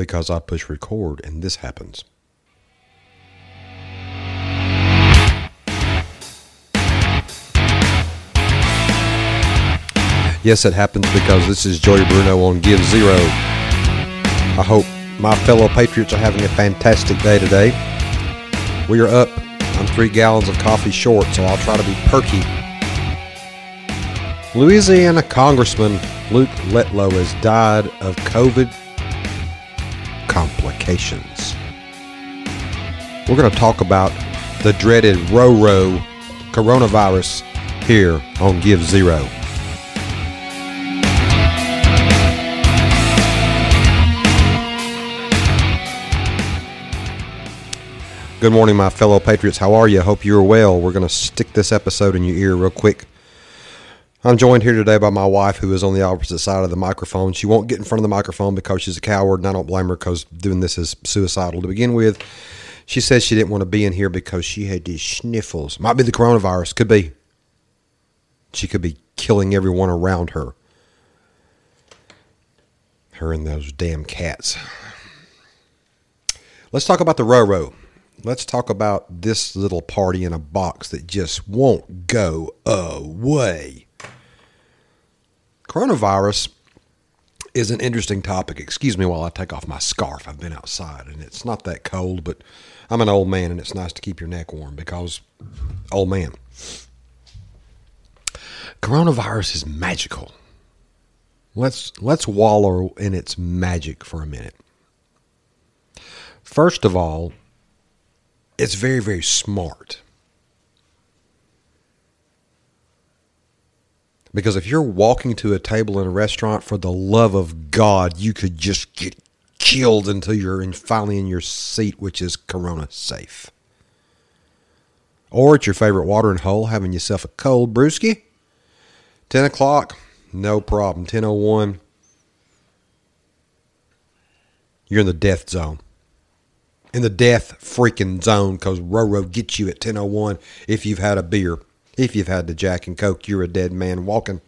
because I push record and this happens. Yes, it happens because this is Joey Bruno on Give Zero. I hope my fellow Patriots are having a fantastic day today. We are up. I'm three gallons of coffee short, so I'll try to be perky. Louisiana Congressman Luke Letlow has died of COVID complications. We're going to talk about the dreaded RoRo coronavirus here on Give Zero. Good morning, my fellow Patriots. How are you? Hope you're well. We're going to stick this episode in your ear real quick. I'm joined here today by my wife, who is on the opposite side of the microphone. She won't get in front of the microphone because she's a coward, and I don't blame her because doing this is suicidal to begin with. She says she didn't want to be in here because she had these sniffles. Might be the coronavirus. Could be. She could be killing everyone around her. Her and those damn cats. Let's talk about the RoRo let's talk about this little party in a box that just won't go away. Coronavirus is an interesting topic. Excuse me while I take off my scarf. I've been outside and it's not that cold, but I'm an old man and it's nice to keep your neck warm because old man. Coronavirus is magical. Let's let's wallow in its magic for a minute. First of all, it's very, very smart. Because if you're walking to a table in a restaurant, for the love of God, you could just get killed until you're in, finally in your seat, which is Corona safe. Or at your favorite watering hole, having yourself a cold brewski. 10 o'clock, no problem. 10.01, you're in the death zone in the death freaking zone because Roro gets you at 1001 if you've had a beer. If you've had the Jack and Coke, you're a dead man walking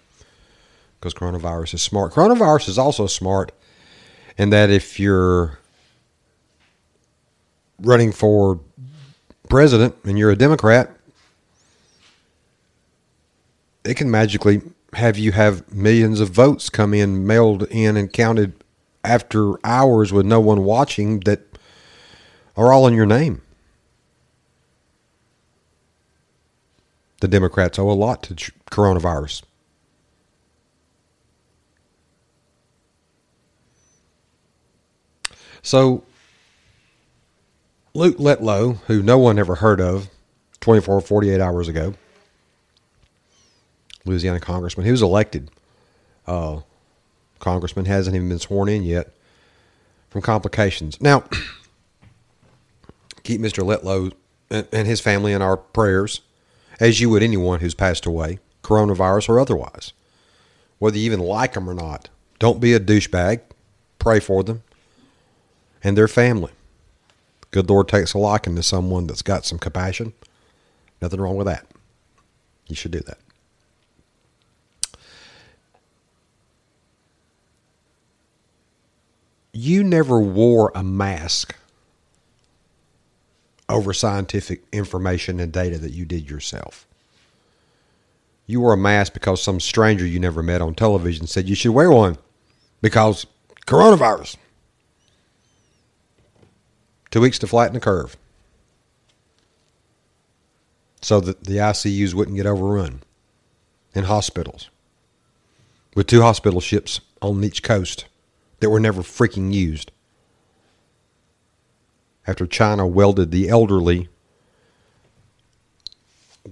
because coronavirus is smart. Coronavirus is also smart in that if you're running for president and you're a Democrat, it can magically have you have millions of votes come in, mailed in, and counted after hours with no one watching that are all in your name. The Democrats owe a lot to coronavirus. So, Luke Letlow, who no one ever heard of 24, 48 hours ago, Louisiana congressman, he was elected. Uh, congressman hasn't even been sworn in yet from complications. Now, keep Mr. Letlow and his family in our prayers, as you would anyone who's passed away, coronavirus or otherwise. Whether you even like them or not, don't be a douchebag. Pray for them and their family. Good Lord takes a liking to someone that's got some compassion. Nothing wrong with that. You should do that. You never wore a mask over scientific information and data that you did yourself. You wore a mask because some stranger you never met on television said you should wear one because coronavirus. Two weeks to flatten the curve so that the ICUs wouldn't get overrun in hospitals with two hospital ships on each coast that were never freaking used after China welded the elderly,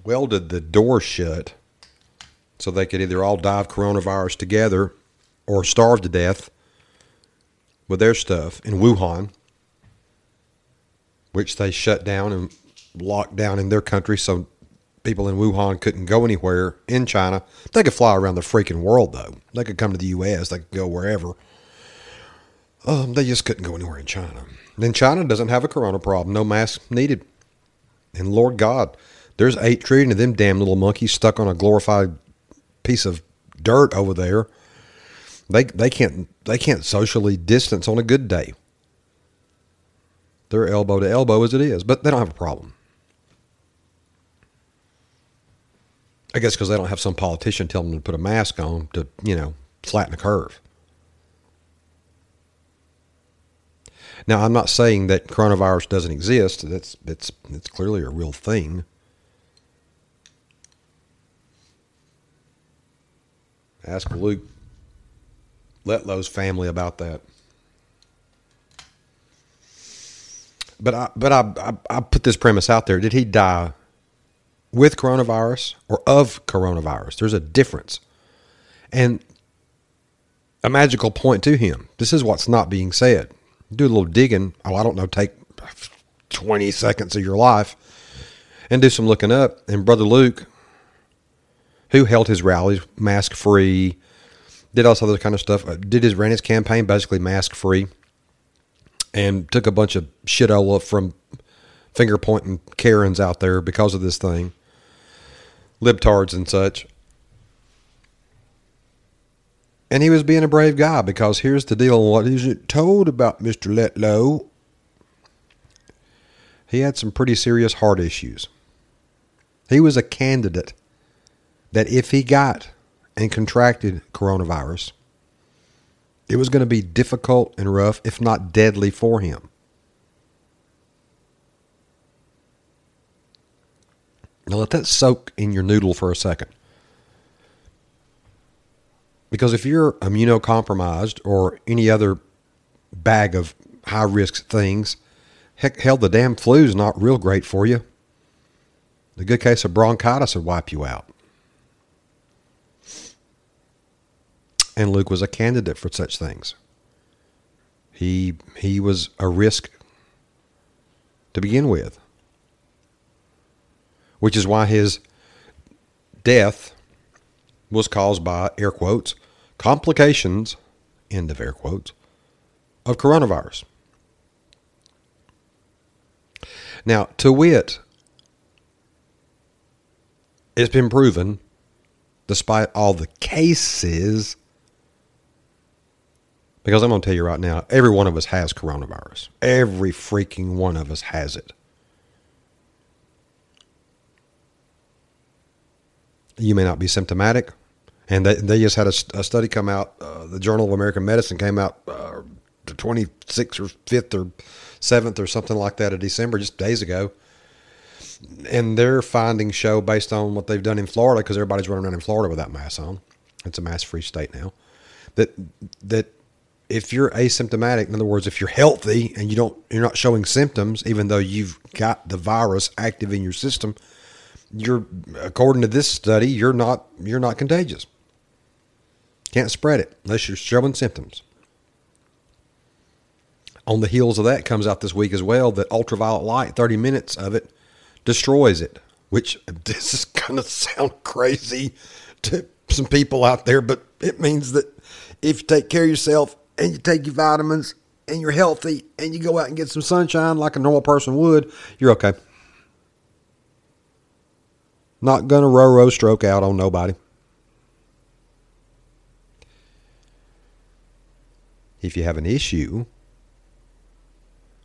welded the door shut so they could either all die of coronavirus together or starve to death with their stuff in Wuhan, which they shut down and locked down in their country so people in Wuhan couldn't go anywhere in China. They could fly around the freaking world, though. They could come to the U.S., they could go wherever. Um, they just couldn't go anywhere in China. Then China doesn't have a corona problem, no mask needed. And Lord God, there's eight trillion of them damn little monkeys stuck on a glorified piece of dirt over there. They they can't they can't socially distance on a good day. They're elbow to elbow as it is, but they don't have a problem. I guess because they don't have some politician telling them to put a mask on to, you know, flatten the curve. Now, I'm not saying that coronavirus doesn't exist. That's it's it's clearly a real thing. Ask Luke Letlow's family about that. But I but I, I I put this premise out there. Did he die with coronavirus or of coronavirus? There's a difference. And a magical point to him. This is what's not being said do a little digging. Oh, I don't know, take 20 seconds of your life and do some looking up. And Brother Luke, who held his rallies mask free, did all this other kind of stuff, uh, did his ran his campaign basically mask free, and took a bunch of shit all up from finger pointing Karens out there because of this thing, libtards and such. And he was being a brave guy because here's the deal what is it told about Mr. Letlow? He had some pretty serious heart issues. He was a candidate that if he got and contracted coronavirus, it was going to be difficult and rough, if not deadly, for him. Now let that soak in your noodle for a second. Because if you're immunocompromised or any other bag of high risk things, heck, hell, the damn flu's not real great for you. The good case of bronchitis would wipe you out. And Luke was a candidate for such things. He he was a risk to begin with. Which is why his death was caused by, air quotes, complications, end of air quotes, of coronavirus. Now, to wit, it's been proven, despite all the cases, because I'm going to tell you right now, every one of us has coronavirus. Every freaking one of us has it. You may not be symptomatic, and they, they just had a, a study come out. Uh, the Journal of American Medicine came out uh, the 26th or 5th or 7th or something like that of December, just days ago. And their findings show, based on what they've done in Florida, because everybody's running around in Florida without masks on, it's a mask-free state now, that that if you're asymptomatic, in other words, if you're healthy and you don't, you're not showing symptoms, even though you've got the virus active in your system, you're, according to this study, you're not, you're not contagious. Can't spread it unless you're showing symptoms. On the heels of that comes out this week as well that ultraviolet light, 30 minutes of it, destroys it, which this is going to sound crazy to some people out there, but it means that if you take care of yourself and you take your vitamins and you're healthy and you go out and get some sunshine like a normal person would, you're okay. Not going to row row stroke out on nobody. If you have an issue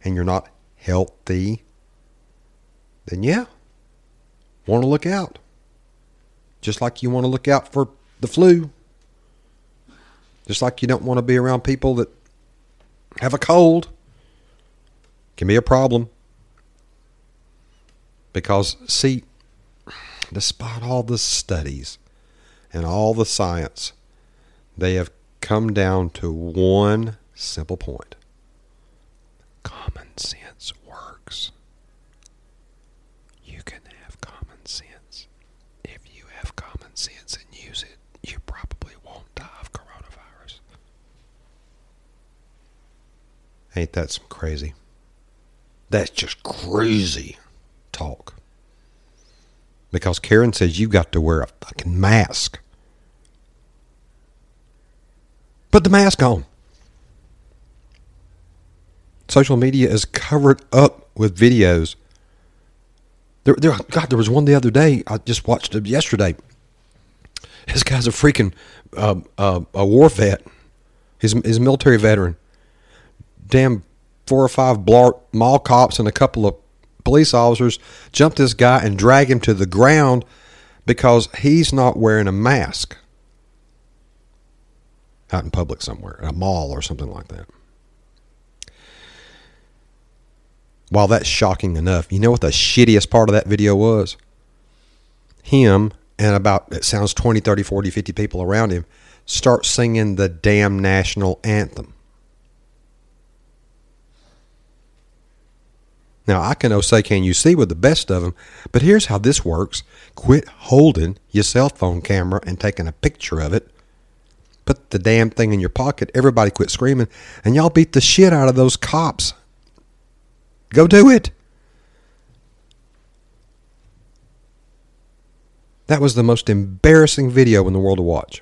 and you're not healthy, then yeah, want to look out. Just like you want to look out for the flu. Just like you don't want to be around people that have a cold. Can be a problem. Because, see, despite all the studies and all the science, they have come down to one simple point common sense works. You can have common sense. If you have common sense and use it, you probably won't die of coronavirus. Ain't that some crazy? That's just crazy talk. Because Karen says you got to wear a fucking mask. Put the mask on. Social media is covered up with videos. There, there, God, there was one the other day. I just watched it yesterday. This guy's a freaking uh, uh, a war vet. He's, he's a military veteran. Damn four or five mall cops and a couple of police officers jump this guy and drag him to the ground because he's not wearing a mask out in public somewhere, a mall or something like that. While that's shocking enough, you know what the shittiest part of that video was? Him and about, it sounds 20, 30, 40, 50 people around him start singing the damn national anthem. Now, I can say, can you see with the best of them, but here's how this works. Quit holding your cell phone camera and taking a picture of it. Put the damn thing in your pocket. Everybody quit screaming, and y'all beat the shit out of those cops. Go do it. That was the most embarrassing video in the world to watch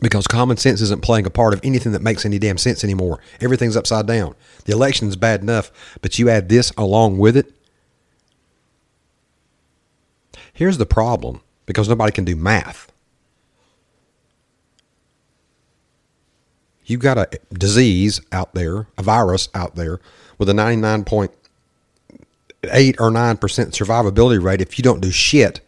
because common sense isn't playing a part of anything that makes any damn sense anymore. Everything's upside down. The election's bad enough, but you add this along with it. Here's the problem because nobody can do math. You've got a disease out there, a virus out there with a 99.8 or 9% survivability rate if you don't do shit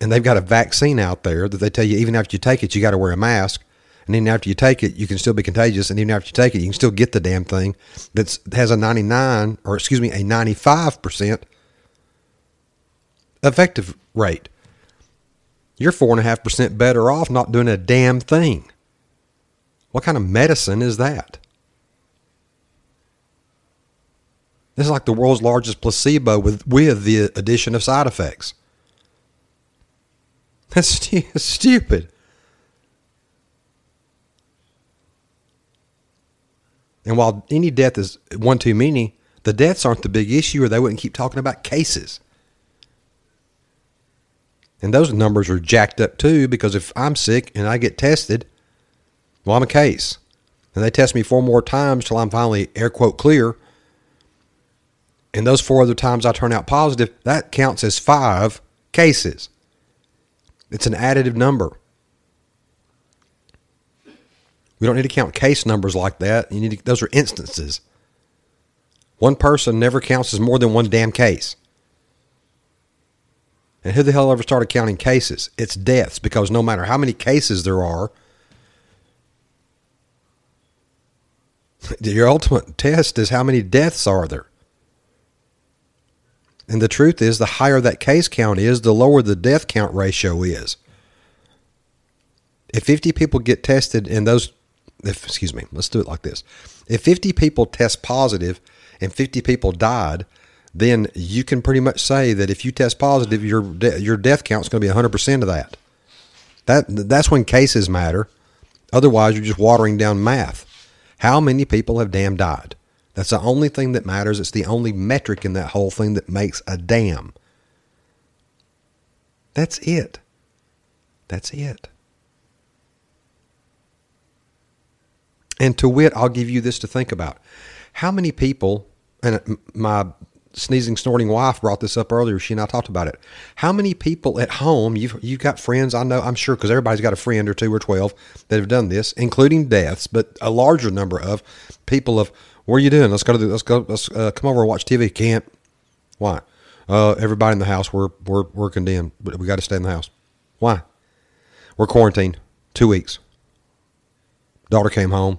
and they've got a vaccine out there that they tell you even after you take it, you got to wear a mask. And then after you take it, you can still be contagious. And even after you take it, you can still get the damn thing that has a 99 or excuse me, a 95% effective rate. You're four and a half percent better off not doing a damn thing. What kind of medicine is that? This is like the world's largest placebo with, with the addition of side effects. That's stu- stupid. And while any death is one too many, the deaths aren't the big issue, or they wouldn't keep talking about cases. And those numbers are jacked up too, because if I'm sick and I get tested, well, I'm a case. And they test me four more times till I'm finally air quote clear. And those four other times I turn out positive, that counts as five cases. It's an additive number. We don't need to count case numbers like that. You need to, those are instances. One person never counts as more than one damn case. And who the hell ever started counting cases? It's deaths because no matter how many cases there are, your ultimate test is how many deaths are there. And the truth is, the higher that case count is, the lower the death count ratio is. If 50 people get tested and those, if, excuse me, let's do it like this. If 50 people test positive and 50 people died, then you can pretty much say that if you test positive, your de- your death count is going to be 100% of that. That that's when cases matter. Otherwise, you're just watering down math. How many people have damn died? That's the only thing that matters. It's the only metric in that whole thing that makes a damn. That's it. That's it. And to wit, I'll give you this to think about. How many people, and my sneezing, snorting wife brought this up earlier. She and I talked about it. How many people at home, you've, you've got friends, I know, I'm sure, because everybody's got a friend or two or 12 that have done this, including deaths, but a larger number of people of, what are you doing? Let's go to the, let's go. Let's uh, come over and watch TV. Can't. Why? Uh, everybody in the house. We're we're we're condemned. But we got to stay in the house. Why? We're quarantined. Two weeks. Daughter came home.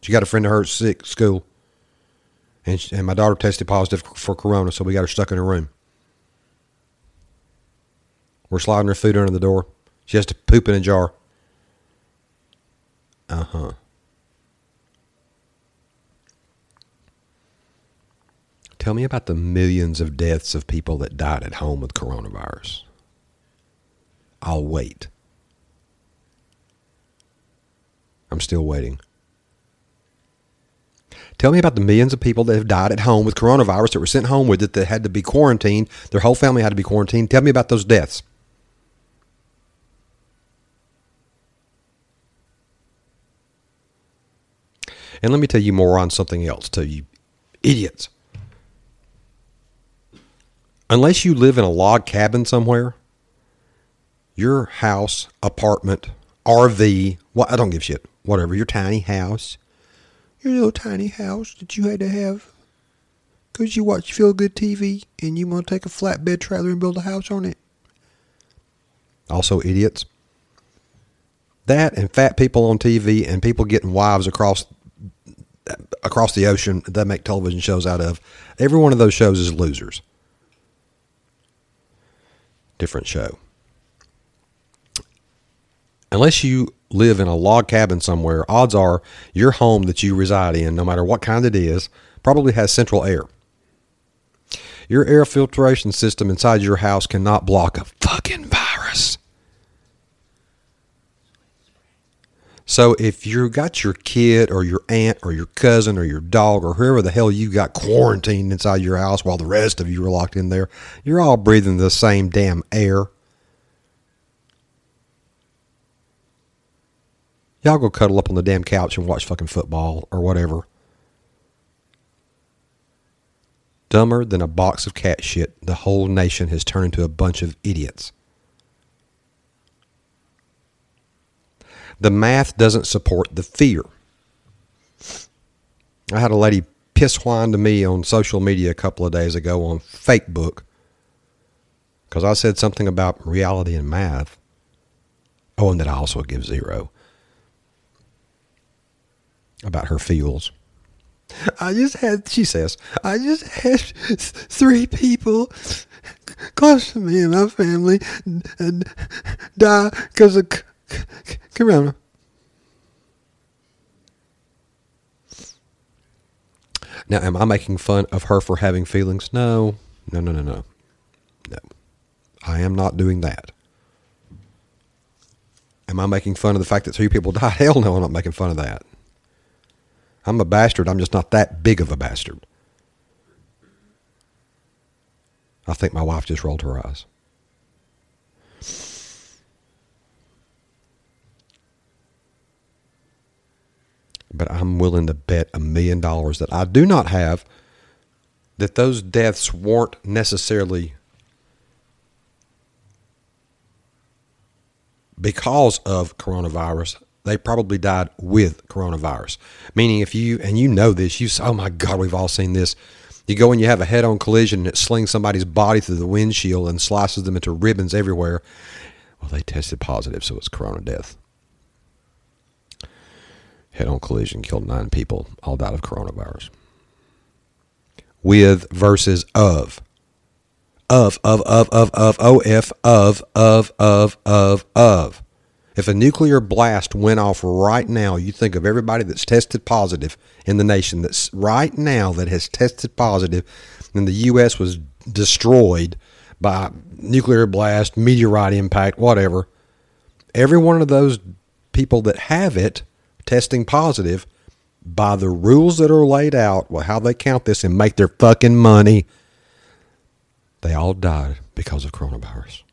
She got a friend of hers sick school, and she, and my daughter tested positive for corona, so we got her stuck in her room. We're sliding her food under the door. She has to poop in a jar. Uh huh. Tell me about the millions of deaths of people that died at home with coronavirus. I'll wait. I'm still waiting. Tell me about the millions of people that have died at home with coronavirus that were sent home with it that had to be quarantined. Their whole family had to be quarantined. Tell me about those deaths. And let me tell you more on something else, to you idiots unless you live in a log cabin somewhere, your house, apartment, RV, what I don't give shit, whatever, your tiny house, your little tiny house that you had to have because you watch Feel Good TV and you want to take a flatbed trailer and build a house on it. Also, idiots. That and fat people on TV and people getting wives across across the ocean that make television shows out of. Every one of those shows is losers. Different show. Unless you live in a log cabin somewhere, odds are your home that you reside in, no matter what kind it is, probably has central air. Your air filtration system inside your house cannot block a fucking virus. So if you got your kid or your aunt or your cousin or your dog or whoever the hell you got quarantined inside your house while the rest of you are locked in there, you're all breathing the same damn air. Y'all go cuddle up on the damn couch and watch fucking football or whatever. Dumber than a box of cat shit, the whole nation has turned into a bunch of idiots. The math doesn't support the fear. I had a lady piss whine to me on social media a couple of days ago on Facebook because I said something about reality and math. Oh, and that I also give zero about her feels. I just had, she says, I just had three people close to me and my family die because of corona. Now, am I making fun of her for having feelings? No, no, no, no, no. No. I am not doing that. Am I making fun of the fact that three people died? Hell no, I'm not making fun of that. I'm a bastard. I'm just not that big of a bastard. I think my wife just rolled her eyes. But I'm willing to bet a million dollars that I do not have that those deaths weren't necessarily because of coronavirus they probably died with coronavirus. Meaning, if you, and you know this, you oh my God, we've all seen this. You go and you have a head on collision and it slings somebody's body through the windshield and slices them into ribbons everywhere. Well, they tested positive, so it's corona death. Head on collision killed nine people, all died of coronavirus. With versus of. Of, of, of, of, of, of, of, of, of, of, of. If a nuclear blast went off right now, you think of everybody that's tested positive in the nation that's right now that has tested positive, and the U.S. was destroyed by nuclear blast, meteorite impact, whatever. Every one of those people that have it testing positive, by the rules that are laid out, well, how they count this and make their fucking money, they all died because of coronavirus.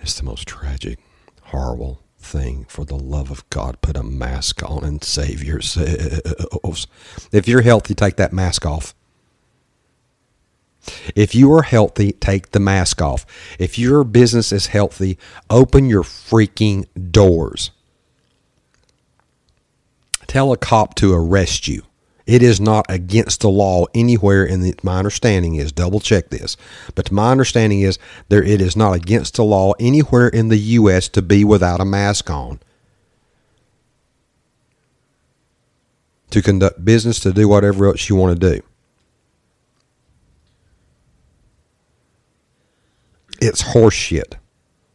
It's the most tragic horrible thing. For the love of God, put a mask on and save yourselves. If you're healthy, take that mask off. If you are healthy, take the mask off. If your business is healthy, open your freaking doors. Tell a cop to arrest you. It is not against the law anywhere in my understanding is double check this, but my understanding is there it is not against the law anywhere in the US to be without a mask on. To conduct business, to do whatever else you want to do. It's horseshit.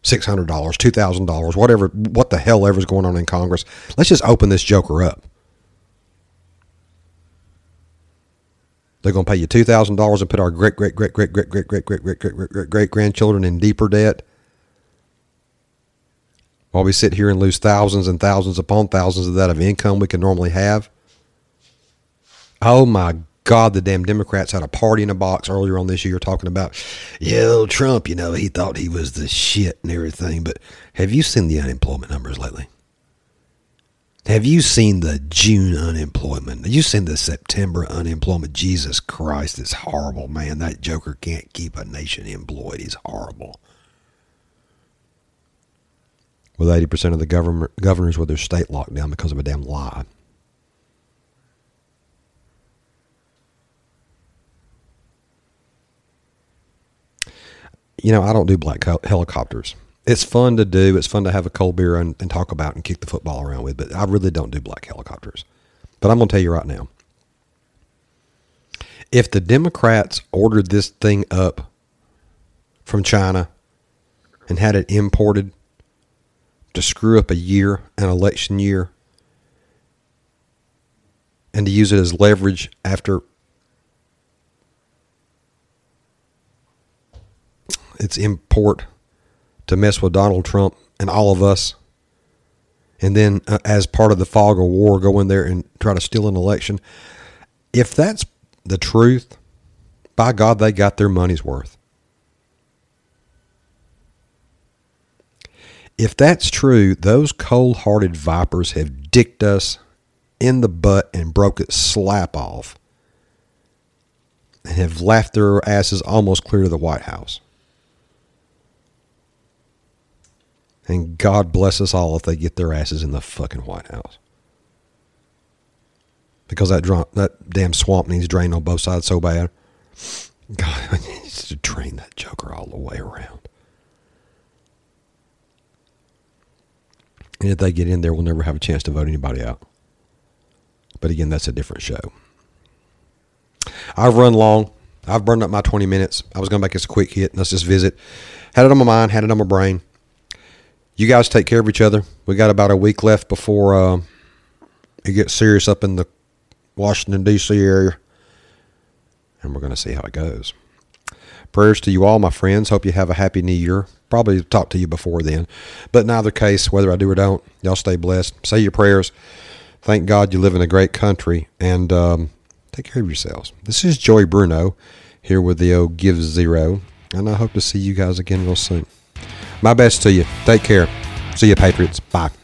$600, $2,000, whatever, what the hell ever's going on in Congress. Let's just open this joker up. They're going to pay you two thousand dollars and put our great great great great great great great great great great great great grandchildren in deeper debt. While we sit here and lose thousands and thousands upon thousands of that of income we can normally have. Oh my God, the damn Democrats had a party in a box earlier on this year talking about, yeah, Trump, you know, he thought he was the shit and everything. But have you seen the unemployment numbers lately? Have you seen the June unemployment? Have you seen the September unemployment? Jesus Christ, it's horrible, man. That joker can't keep a nation employed. He's horrible. With 80% of the governor, governors with their state locked down because of a damn lie. You know, I don't do black helicopters. It's fun to do. It's fun to have a cold beer and, and talk about and kick the football around with, but I really don't do black helicopters. But I'm going to tell you right now if the Democrats ordered this thing up from China and had it imported to screw up a year, an election year, and to use it as leverage after its import to mess with Donald Trump and all of us. And then, uh, as part of the fog of war, go in there and try to steal an election. If that's the truth, by God, they got their money's worth. If that's true, those cold hearted vipers have dicked us in the butt and broke it slap off and have laughed their asses almost clear to the White House. And God bless us all if they get their asses in the fucking White House. Because that dr- that damn swamp needs drained on both sides so bad. God needs to drain that joker all the way around. And if they get in there, we'll never have a chance to vote anybody out. But again, that's a different show. I've run long. I've burned up my 20 minutes. I was going to make this a quick hit. Let's just visit. Had it on my mind, had it on my brain. You guys take care of each other. We got about a week left before uh, it gets serious up in the Washington, D.C. area. And we're going to see how it goes. Prayers to you all, my friends. Hope you have a happy new year. Probably talk to you before then. But in either case, whether I do or don't, y'all stay blessed. Say your prayers. Thank God you live in a great country. And um, take care of yourselves. This is Joey Bruno here with the old Give Zero. And I hope to see you guys again real soon. My best to you. Take care. See you, Patriots. Bye.